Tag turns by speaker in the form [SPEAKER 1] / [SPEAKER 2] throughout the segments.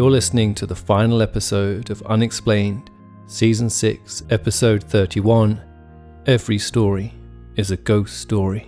[SPEAKER 1] You're listening to the final episode of Unexplained, Season 6, Episode 31 Every Story is a Ghost Story.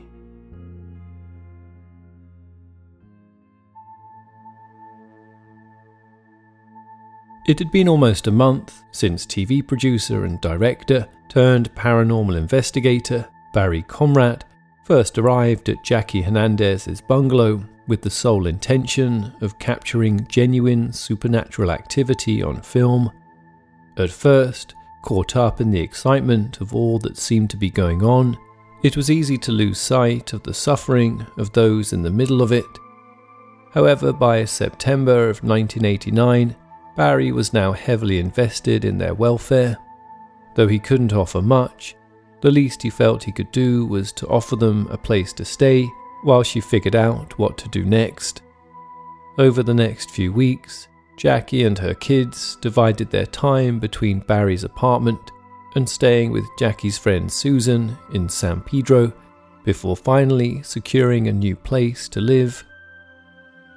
[SPEAKER 1] It had been almost a month since TV producer and director turned paranormal investigator Barry Conrad first arrived at Jackie Hernandez's bungalow with the sole intention of capturing genuine supernatural activity on film. At first, caught up in the excitement of all that seemed to be going on, it was easy to lose sight of the suffering of those in the middle of it. However, by September of 1989, Barry was now heavily invested in their welfare. Though he couldn't offer much, the least he felt he could do was to offer them a place to stay while she figured out what to do next. Over the next few weeks, Jackie and her kids divided their time between Barry's apartment and staying with Jackie's friend Susan in San Pedro before finally securing a new place to live.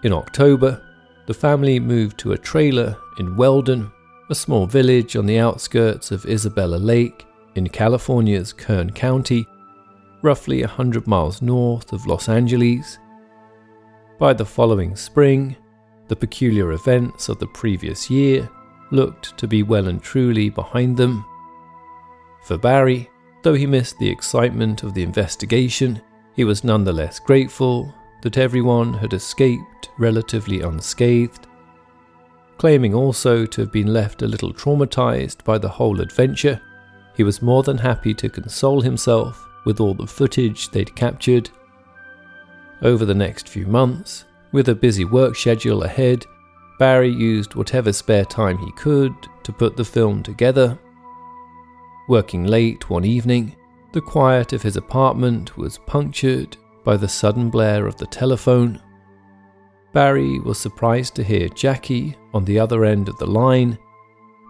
[SPEAKER 1] In October, the family moved to a trailer in Weldon, a small village on the outskirts of Isabella Lake in California's Kern County, roughly 100 miles north of Los Angeles. By the following spring, the peculiar events of the previous year looked to be well and truly behind them. For Barry, though he missed the excitement of the investigation, he was nonetheless grateful that everyone had escaped relatively unscathed. Claiming also to have been left a little traumatized by the whole adventure, he was more than happy to console himself with all the footage they'd captured. Over the next few months, with a busy work schedule ahead, Barry used whatever spare time he could to put the film together. Working late one evening, the quiet of his apartment was punctured by the sudden blare of the telephone. Barry was surprised to hear Jackie on the other end of the line,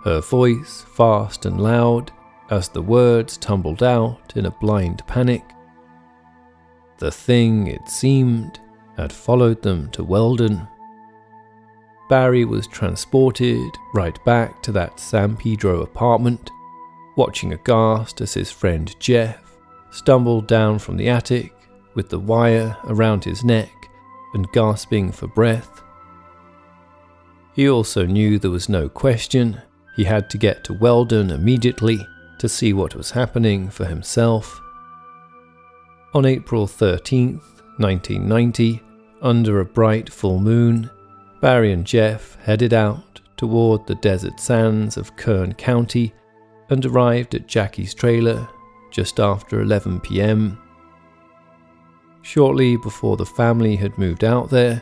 [SPEAKER 1] her voice fast and loud as the words tumbled out in a blind panic. The thing, it seemed, had followed them to Weldon. Barry was transported right back to that San Pedro apartment, watching aghast as his friend Jeff stumbled down from the attic with the wire around his neck and gasping for breath. He also knew there was no question he had to get to Weldon immediately to see what was happening for himself. On April 13th, 1990, under a bright full moon, Barry and Jeff headed out toward the desert sands of Kern County and arrived at Jackie's trailer just after 11 pm. Shortly before the family had moved out there,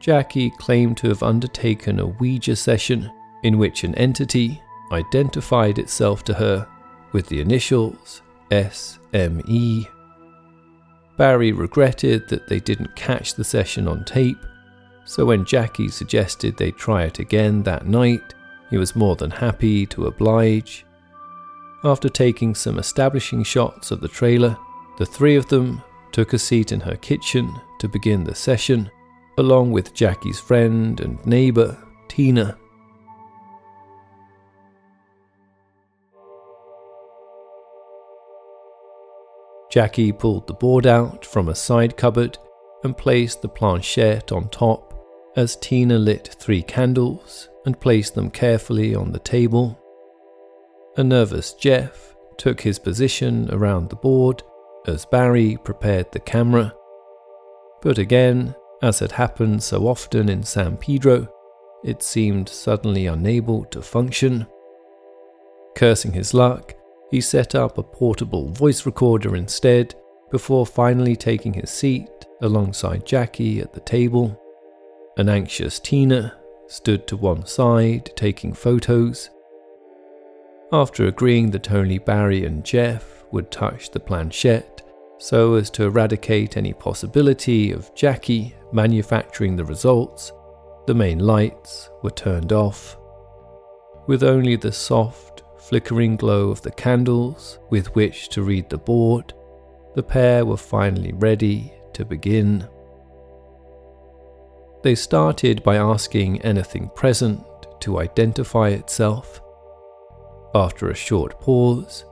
[SPEAKER 1] Jackie claimed to have undertaken a Ouija session in which an entity identified itself to her with the initials SME. Barry regretted that they didn't catch the session on tape, so when Jackie suggested they try it again that night, he was more than happy to oblige. After taking some establishing shots of the trailer, the three of them took a seat in her kitchen to begin the session, along with Jackie's friend and neighbour, Tina. Jackie pulled the board out from a side cupboard and placed the planchette on top as Tina lit three candles and placed them carefully on the table. A nervous Jeff took his position around the board as Barry prepared the camera. But again, as had happened so often in San Pedro, it seemed suddenly unable to function. Cursing his luck, he set up a portable voice recorder instead before finally taking his seat alongside Jackie at the table. An anxious Tina stood to one side taking photos. After agreeing that only Barry and Jeff would touch the planchette so as to eradicate any possibility of Jackie manufacturing the results, the main lights were turned off. With only the soft, flickering glow of the candles with which to read the board, the pair were finally ready to begin. They started by asking anything present to identify itself. After a short pause,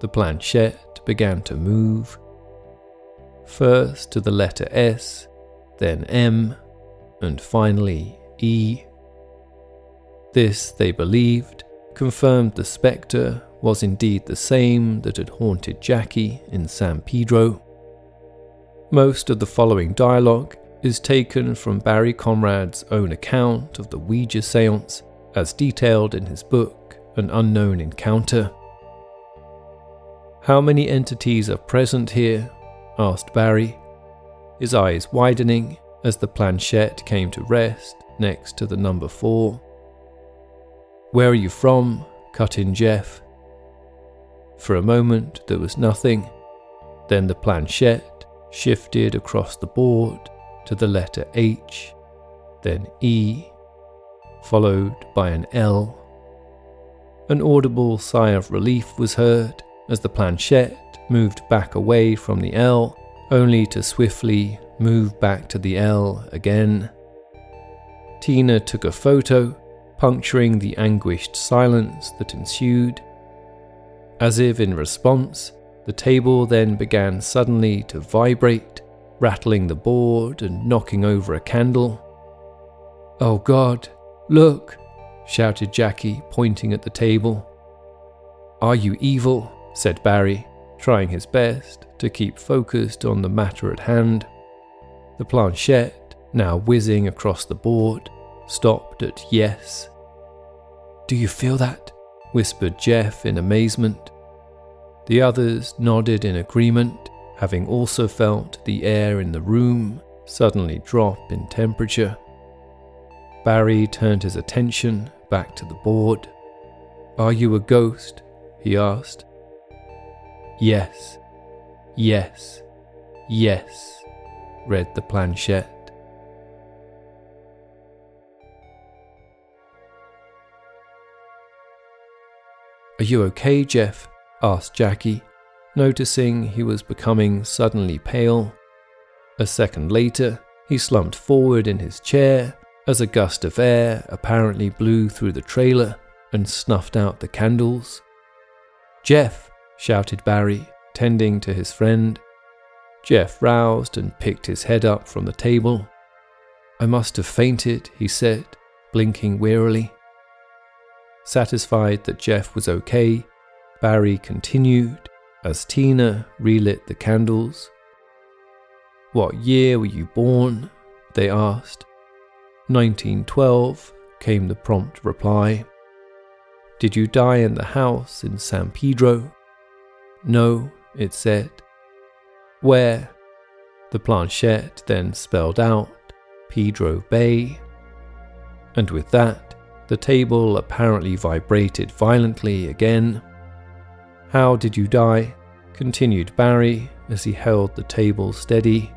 [SPEAKER 1] the planchette began to move. First to the letter S, then M, and finally E. This, they believed, confirmed the spectre was indeed the same that had haunted Jackie in San Pedro. Most of the following dialogue is taken from Barry Conrad's own account of the Ouija seance, as detailed in his book, An Unknown Encounter. How many entities are present here? asked Barry, his eyes widening as the planchette came to rest next to the number four. Where are you from? cut in Jeff. For a moment, there was nothing. Then the planchette shifted across the board to the letter H, then E, followed by an L. An audible sigh of relief was heard as the planchette moved back away from the L, only to swiftly move back to the L again. Tina took a photo puncturing the anguished silence that ensued. As if in response, the table then began suddenly to vibrate, rattling the board and knocking over a candle. Oh God, look! shouted Jackie, pointing at the table. Are you evil? said Barry, trying his best to keep focused on the matter at hand. The planchette, now whizzing across the board, stopped at yes do you feel that? whispered Jeff in amazement. The others nodded in agreement, having also felt the air in the room suddenly drop in temperature. Barry turned his attention back to the board. Are you a ghost? he asked. Yes, yes, yes, read the planchette. Are you okay, Jeff? asked Jackie, noticing he was becoming suddenly pale. A second later, he slumped forward in his chair as a gust of air apparently blew through the trailer and snuffed out the candles. Jeff! shouted Barry, tending to his friend. Jeff roused and picked his head up from the table. I must have fainted, he said, blinking wearily. Satisfied that Jeff was okay, Barry continued as Tina relit the candles. What year were you born? they asked. 1912, came the prompt reply. Did you die in the house in San Pedro? No, it said. Where? The planchette then spelled out Pedro Bay. And with that, the table apparently vibrated violently again. How did you die? continued Barry as he held the table steady.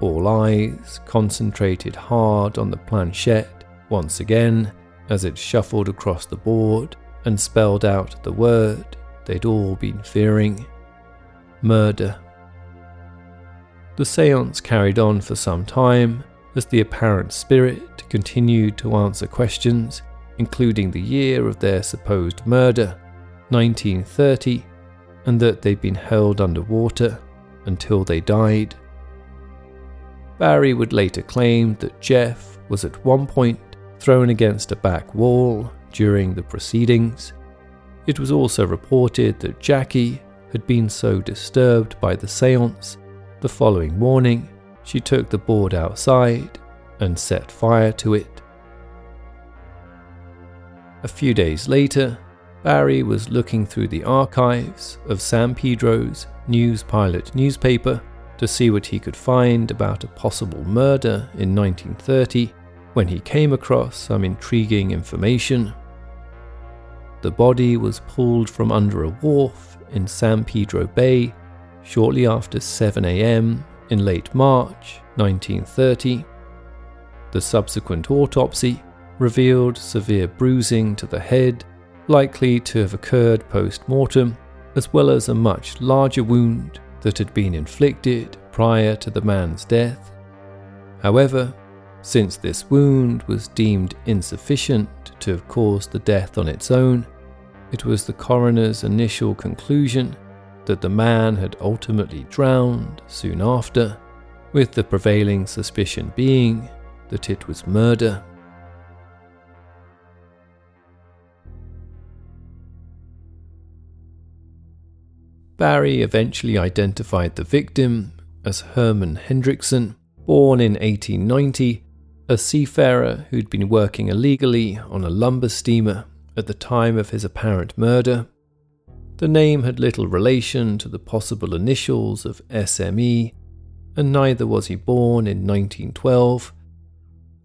[SPEAKER 1] All eyes concentrated hard on the planchette once again as it shuffled across the board and spelled out the word they'd all been fearing murder. The seance carried on for some time as the apparent spirit continued to answer questions, including the year of their supposed murder, 1930, and that they'd been held underwater until they died. Barry would later claim that Jeff was at one point thrown against a back wall during the proceedings. It was also reported that Jackie had been so disturbed by the seance the following morning she took the board outside and set fire to it. A few days later, Barry was looking through the archives of San Pedro's News Pilot newspaper to see what he could find about a possible murder in 1930 when he came across some intriguing information. The body was pulled from under a wharf in San Pedro Bay shortly after 7 am in late March 1930. The subsequent autopsy revealed severe bruising to the head, likely to have occurred post mortem, as well as a much larger wound that had been inflicted prior to the man's death. However, Since this wound was deemed insufficient to have caused the death on its own, it was the coroner's initial conclusion that the man had ultimately drowned soon after, with the prevailing suspicion being that it was murder. Barry eventually identified the victim as Herman Hendrickson, born in 1890, a seafarer who'd been working illegally on a lumber steamer at the time of his apparent murder. The name had little relation to the possible initials of SME, and neither was he born in 1912.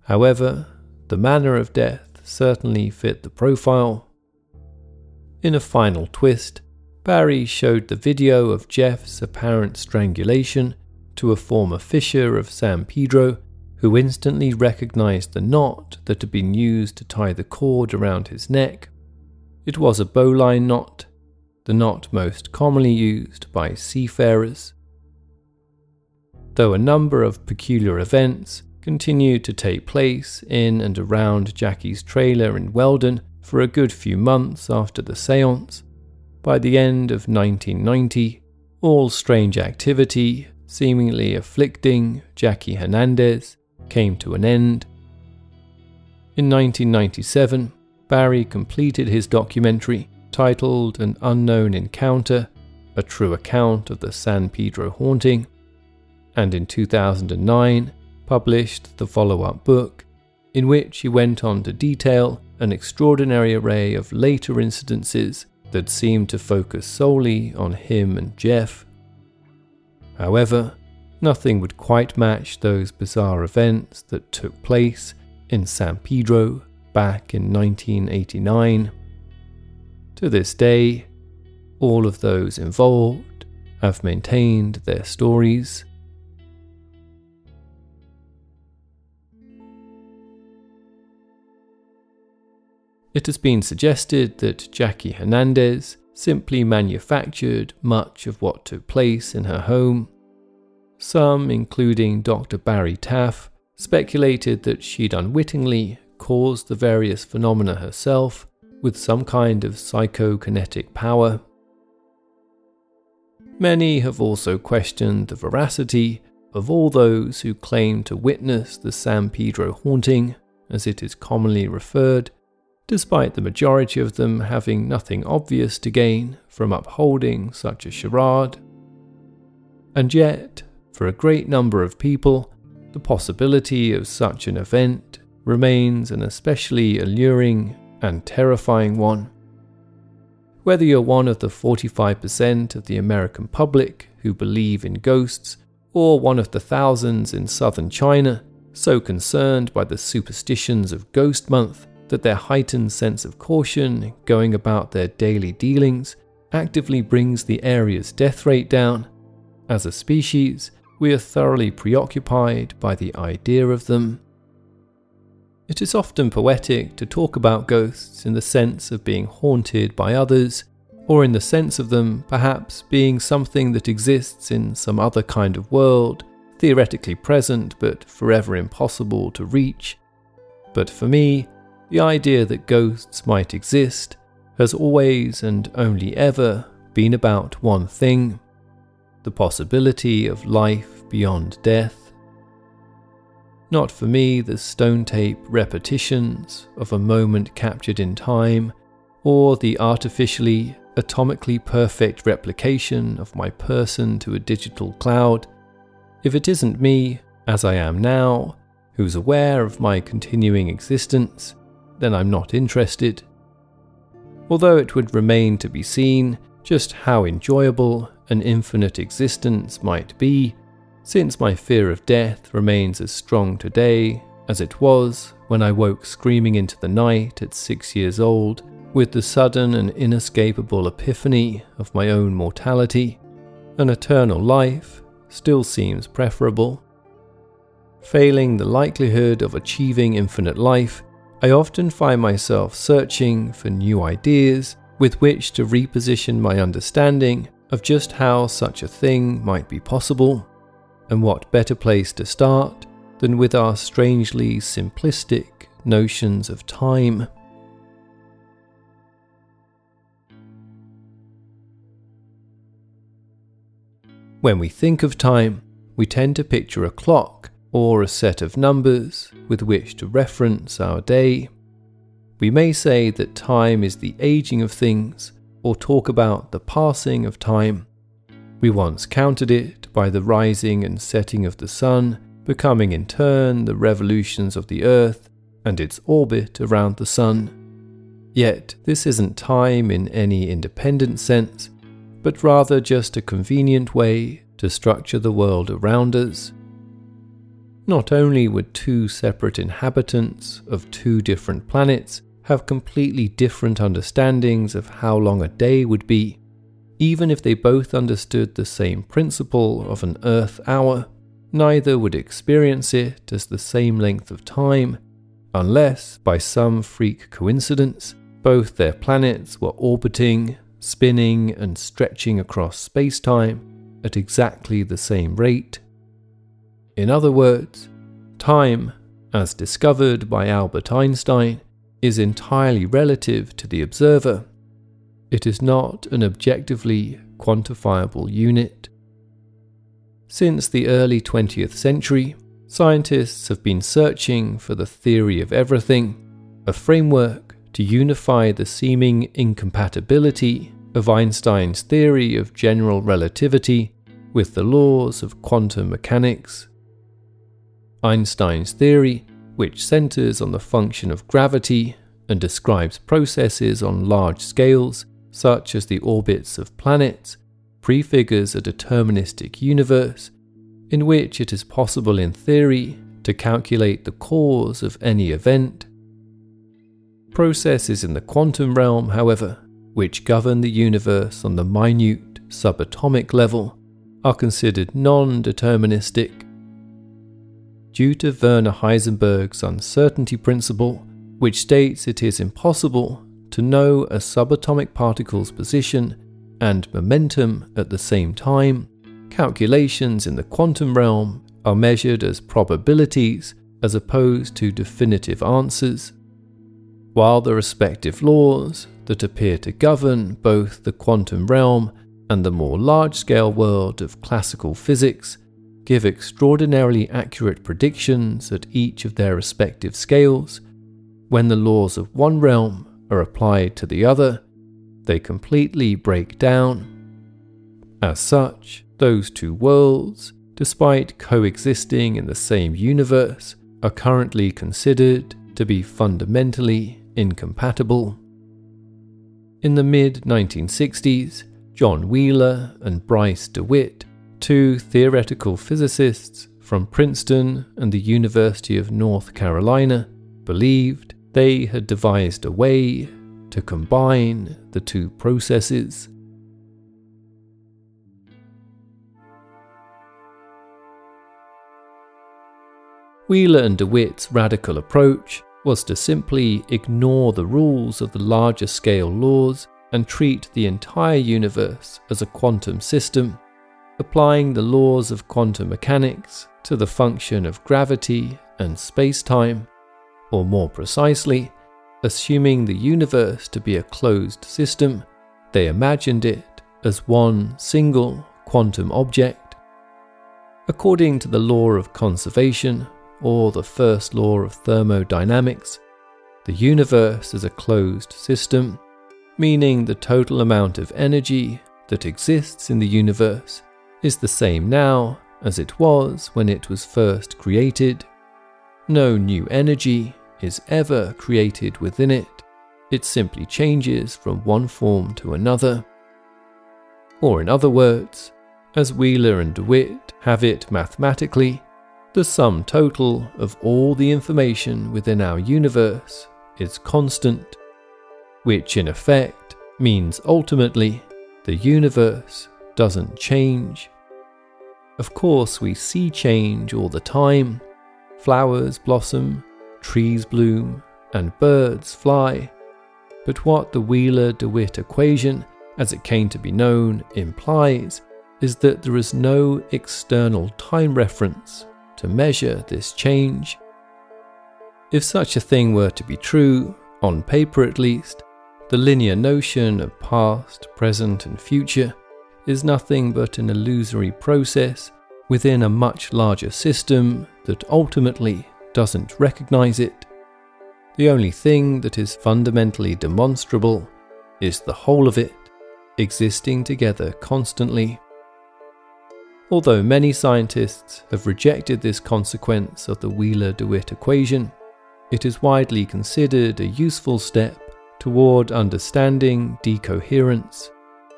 [SPEAKER 1] However, the manner of death certainly fit the profile. In a final twist, Barry showed the video of Jeff's apparent strangulation to a former fisher of San Pedro who instantly recognized the knot that had been used to tie the cord around his neck. It was a bowline knot, the knot most commonly used by seafarers. Though a number of peculiar events continued to take place in and around Jackie's trailer in Weldon for a good few months after the seance, by the end of 1990, all strange activity seemingly afflicting Jackie Hernandez came to an end. In 1997, Barry completed his documentary titled An Unknown Encounter A True Account of the San Pedro Haunting, and in 2009 published the follow up book, in which he went on to detail an extraordinary array of later incidences that seemed to focus solely on him and Jeff. However, nothing would quite match those bizarre events that took place in San Pedro back in 1989. To this day, all of those involved have maintained their stories. It has been suggested that Jackie Hernandez simply manufactured much of what took place in her home some, including Dr. Barry Taff, speculated that she'd unwittingly caused the various phenomena herself with some kind of psychokinetic power. Many have also questioned the veracity of all those who claim to witness the San Pedro haunting, as it is commonly referred, despite the majority of them having nothing obvious to gain from upholding such a charade. And yet, for a great number of people, the possibility of such an event remains an especially alluring and terrifying one. Whether you're one of the 45% of the American public who believe in ghosts, or one of the thousands in southern China so concerned by the superstitions of Ghost Month that their heightened sense of caution going about their daily dealings actively brings the area's death rate down, as a species, we are thoroughly preoccupied by the idea of them. It is often poetic to talk about ghosts in the sense of being haunted by others, or in the sense of them perhaps being something that exists in some other kind of world, theoretically present but forever impossible to reach. But for me, the idea that ghosts might exist has always and only ever been about one thing the possibility of life beyond death. Not for me the stone tape repetitions of a moment captured in time, or the artificially, atomically perfect replication of my person to a digital cloud. If it isn't me, as I am now, who's aware of my continuing existence, then I'm not interested. Although it would remain to be seen just how enjoyable an infinite existence might be, since my fear of death remains as strong today as it was when I woke screaming into the night at six years old with the sudden and inescapable epiphany of my own mortality, an eternal life still seems preferable. Failing the likelihood of achieving infinite life, I often find myself searching for new ideas with which to reposition my understanding of just how such a thing might be possible, and what better place to start than with our strangely simplistic notions of time. When we think of time, we tend to picture a clock or a set of numbers with which to reference our day. We may say that time is the aging of things or talk about the passing of time. We once counted it by the rising and setting of the sun, becoming in turn the revolutions of the earth and its orbit around the sun. Yet, this isn't time in any independent sense, but rather just a convenient way to structure the world around us. Not only would two separate inhabitants of two different planets have completely different understandings of how long a day would be, even if they both understood the same principle of an Earth hour, neither would experience it as the same length of time, unless, by some freak coincidence, both their planets were orbiting spinning and stretching across space time at exactly the same rate. In other words, time, as discovered by Albert Einstein, is entirely relative to the observer. It is not an objectively quantifiable unit. Since the early 20th century, scientists have been searching for the theory of everything, a framework to unify the seeming incompatibility of Einstein's theory of general relativity with the laws of quantum mechanics. Einstein's theory, which centers on the function of gravity and describes processes on large scales, such as the orbits of planets, prefigures a deterministic universe in which it is possible in theory to calculate the cause of any event Processes in the quantum realm, however, which govern the universe on the minute subatomic level, are considered non deterministic. Due to Werner Heisenberg's uncertainty principle, which states it is impossible to know a subatomic particle's position and momentum at the same time, calculations in the quantum realm are measured as probabilities as opposed to definitive answers while the respective laws that appear to govern both the quantum realm and the more large scale world of classical physics give extraordinarily accurate predictions at each of their respective scales, when the laws of one realm are applied to the other, they completely break down. As such, those two worlds, despite coexisting in the same universe, are currently considered to be fundamentally incompatible. In the mid 1960s, John Wheeler and Bryce DeWitt, two theoretical physicists from Princeton and the University of North Carolina, believed they had devised a way to combine the two processes. Wheeler and DeWitt's radical approach was to simply ignore the rules of the larger scale laws and treat the entire universe as a quantum system, applying the laws of quantum mechanics to the function of gravity and space time, or more precisely, assuming the universe to be a closed system, they imagined it as one single quantum object. According to the law of conservation, or the first law of thermodynamics, the universe is a closed system, meaning the total amount of energy that exists in the universe is the same now as it was when it was first created. No new energy is ever created within it, it simply changes from one form to another. Or, in other words, as Wheeler and DeWitt have it mathematically, the sum total of all the information within our universe is constant, which in effect means ultimately the universe doesn't change. Of course, we see change all the time. Flowers blossom, trees bloom, and birds fly. But what the Wheeler DeWitt equation, as it came to be known, implies is that there is no external time reference to measure this change. If such a thing were to be true, on paper at least, the linear notion of past, present, and future is nothing but an illusory process within a much larger system that ultimately doesn't recognize it. The only thing that is fundamentally demonstrable is the whole of it existing together constantly. Although many scientists have rejected this consequence of the Wheeler DeWitt equation, it is widely considered a useful step toward understanding decoherence,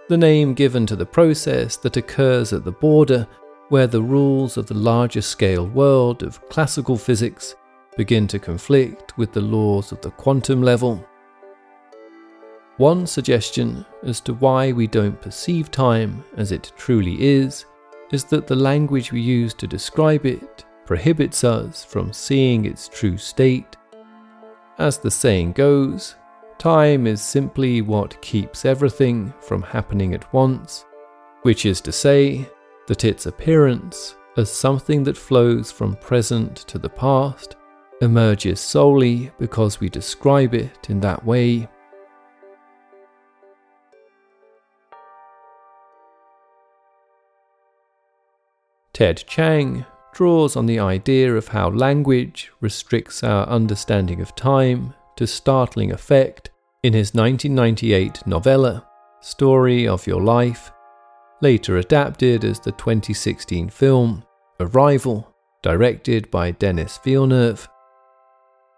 [SPEAKER 1] the name given to the process that occurs at the border where the rules of the larger scale world of classical physics begin to conflict with the laws of the quantum level. One suggestion as to why we don't perceive time as it truly is is that the language we use to describe it prohibits us from seeing its true state. As the saying goes, time is simply what keeps everything from happening at once, which is to say, that its appearance as something that flows from present to the past emerges solely because we describe it in that way. Ted Chiang draws on the idea of how language restricts our understanding of time to startling effect in his 1998 novella, Story of Your Life, later adapted as the 2016 film Arrival, directed by Denis Villeneuve.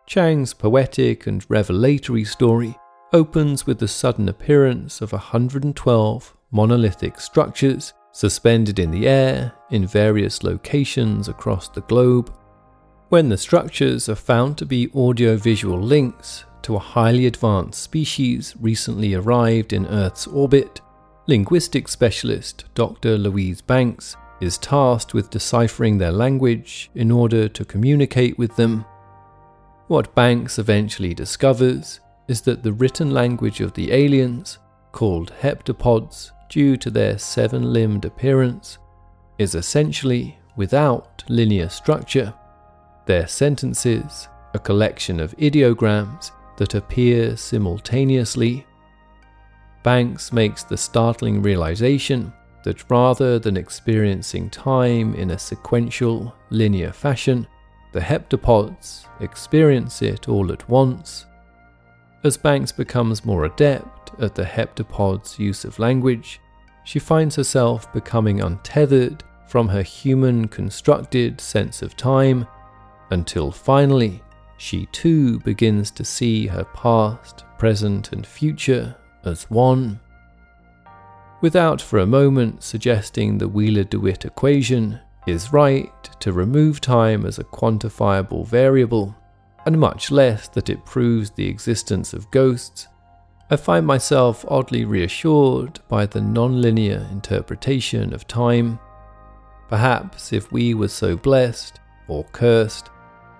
[SPEAKER 1] Chiang's poetic and revelatory story opens with the sudden appearance of 112 monolithic structures suspended in the air in various locations across the globe. When the structures are found to be audiovisual links to a highly advanced species recently arrived in Earth's orbit, linguistic specialist Dr. Louise Banks is tasked with deciphering their language in order to communicate with them. What Banks eventually discovers is that the written language of the aliens, called heptapods, due to their seven limbed appearance, is essentially without linear structure. Their sentences, a collection of ideograms that appear simultaneously. Banks makes the startling realization that rather than experiencing time in a sequential, linear fashion, the heptapods experience it all at once. As Banks becomes more adept at the heptapod's use of language, she finds herself becoming untethered from her human constructed sense of time until finally she too begins to see her past, present, and future as one. Without for a moment suggesting the Wheeler DeWitt equation is right to remove time as a quantifiable variable, and much less that it proves the existence of ghosts, I find myself oddly reassured by the nonlinear interpretation of time. Perhaps if we were so blessed, or cursed,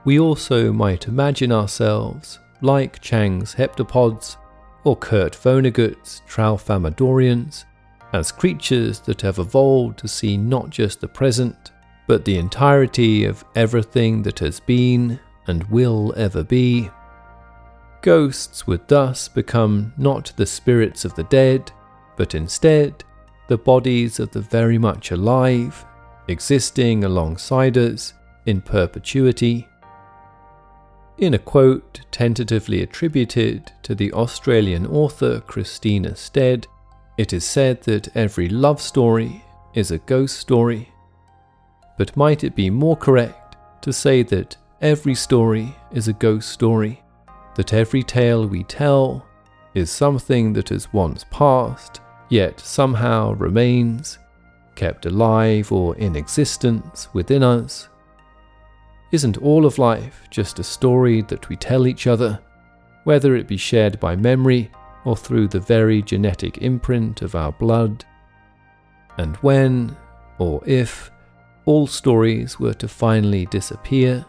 [SPEAKER 1] we also might imagine ourselves like Chiang's heptapods or Kurt Vonnegut's Tralfamadorians as creatures that have evolved to see not just the present, but the entirety of everything that has been and will ever be. Ghosts would thus become not the spirits of the dead, but instead the bodies of the very much alive, existing alongside us in perpetuity. In a quote tentatively attributed to the Australian author Christina Stead, it is said that every love story is a ghost story. But might it be more correct to say that every story is a ghost story? that every tale we tell is something that has once passed, yet somehow remains, kept alive or in existence within us? Isn't all of life just a story that we tell each other, whether it be shared by memory or through the very genetic imprint of our blood? And when, or if, all stories were to finally disappear,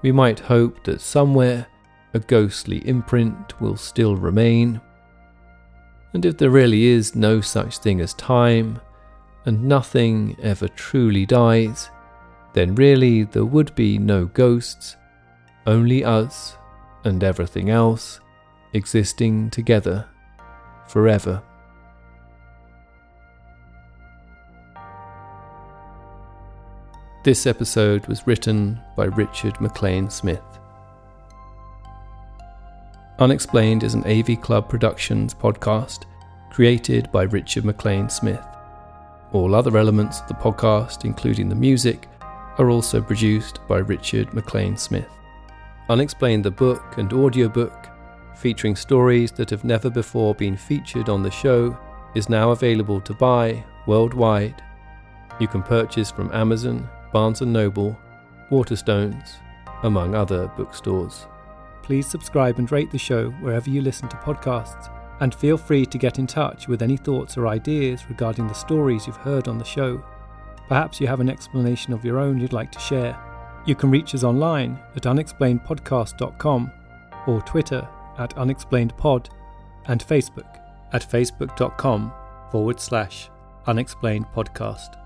[SPEAKER 1] we might hope that somewhere a ghostly imprint will still remain. And if there really is no such thing as time, and nothing ever truly dies, then really there would be no ghosts, only us and everything else existing together forever. This episode was written by Richard McLean Smith. Unexplained is an AV Club Productions podcast created by Richard McLean Smith. All other elements of the podcast, including the music, are also produced by Richard McLean Smith. Unexplained the book and audiobook, featuring stories that have never before been featured on the show, is now available to buy worldwide. You can purchase from Amazon, Barnes & Noble, Waterstones, among other bookstores. Please subscribe and rate the show wherever you listen to podcasts, and feel free to get in touch with any thoughts or ideas regarding the stories you've heard on the show. Perhaps you have an explanation of your own you'd like to share. You can reach us online at unexplainedpodcast.com or Twitter at unexplainedpod and Facebook at facebook.com forward slash unexplainedpodcast.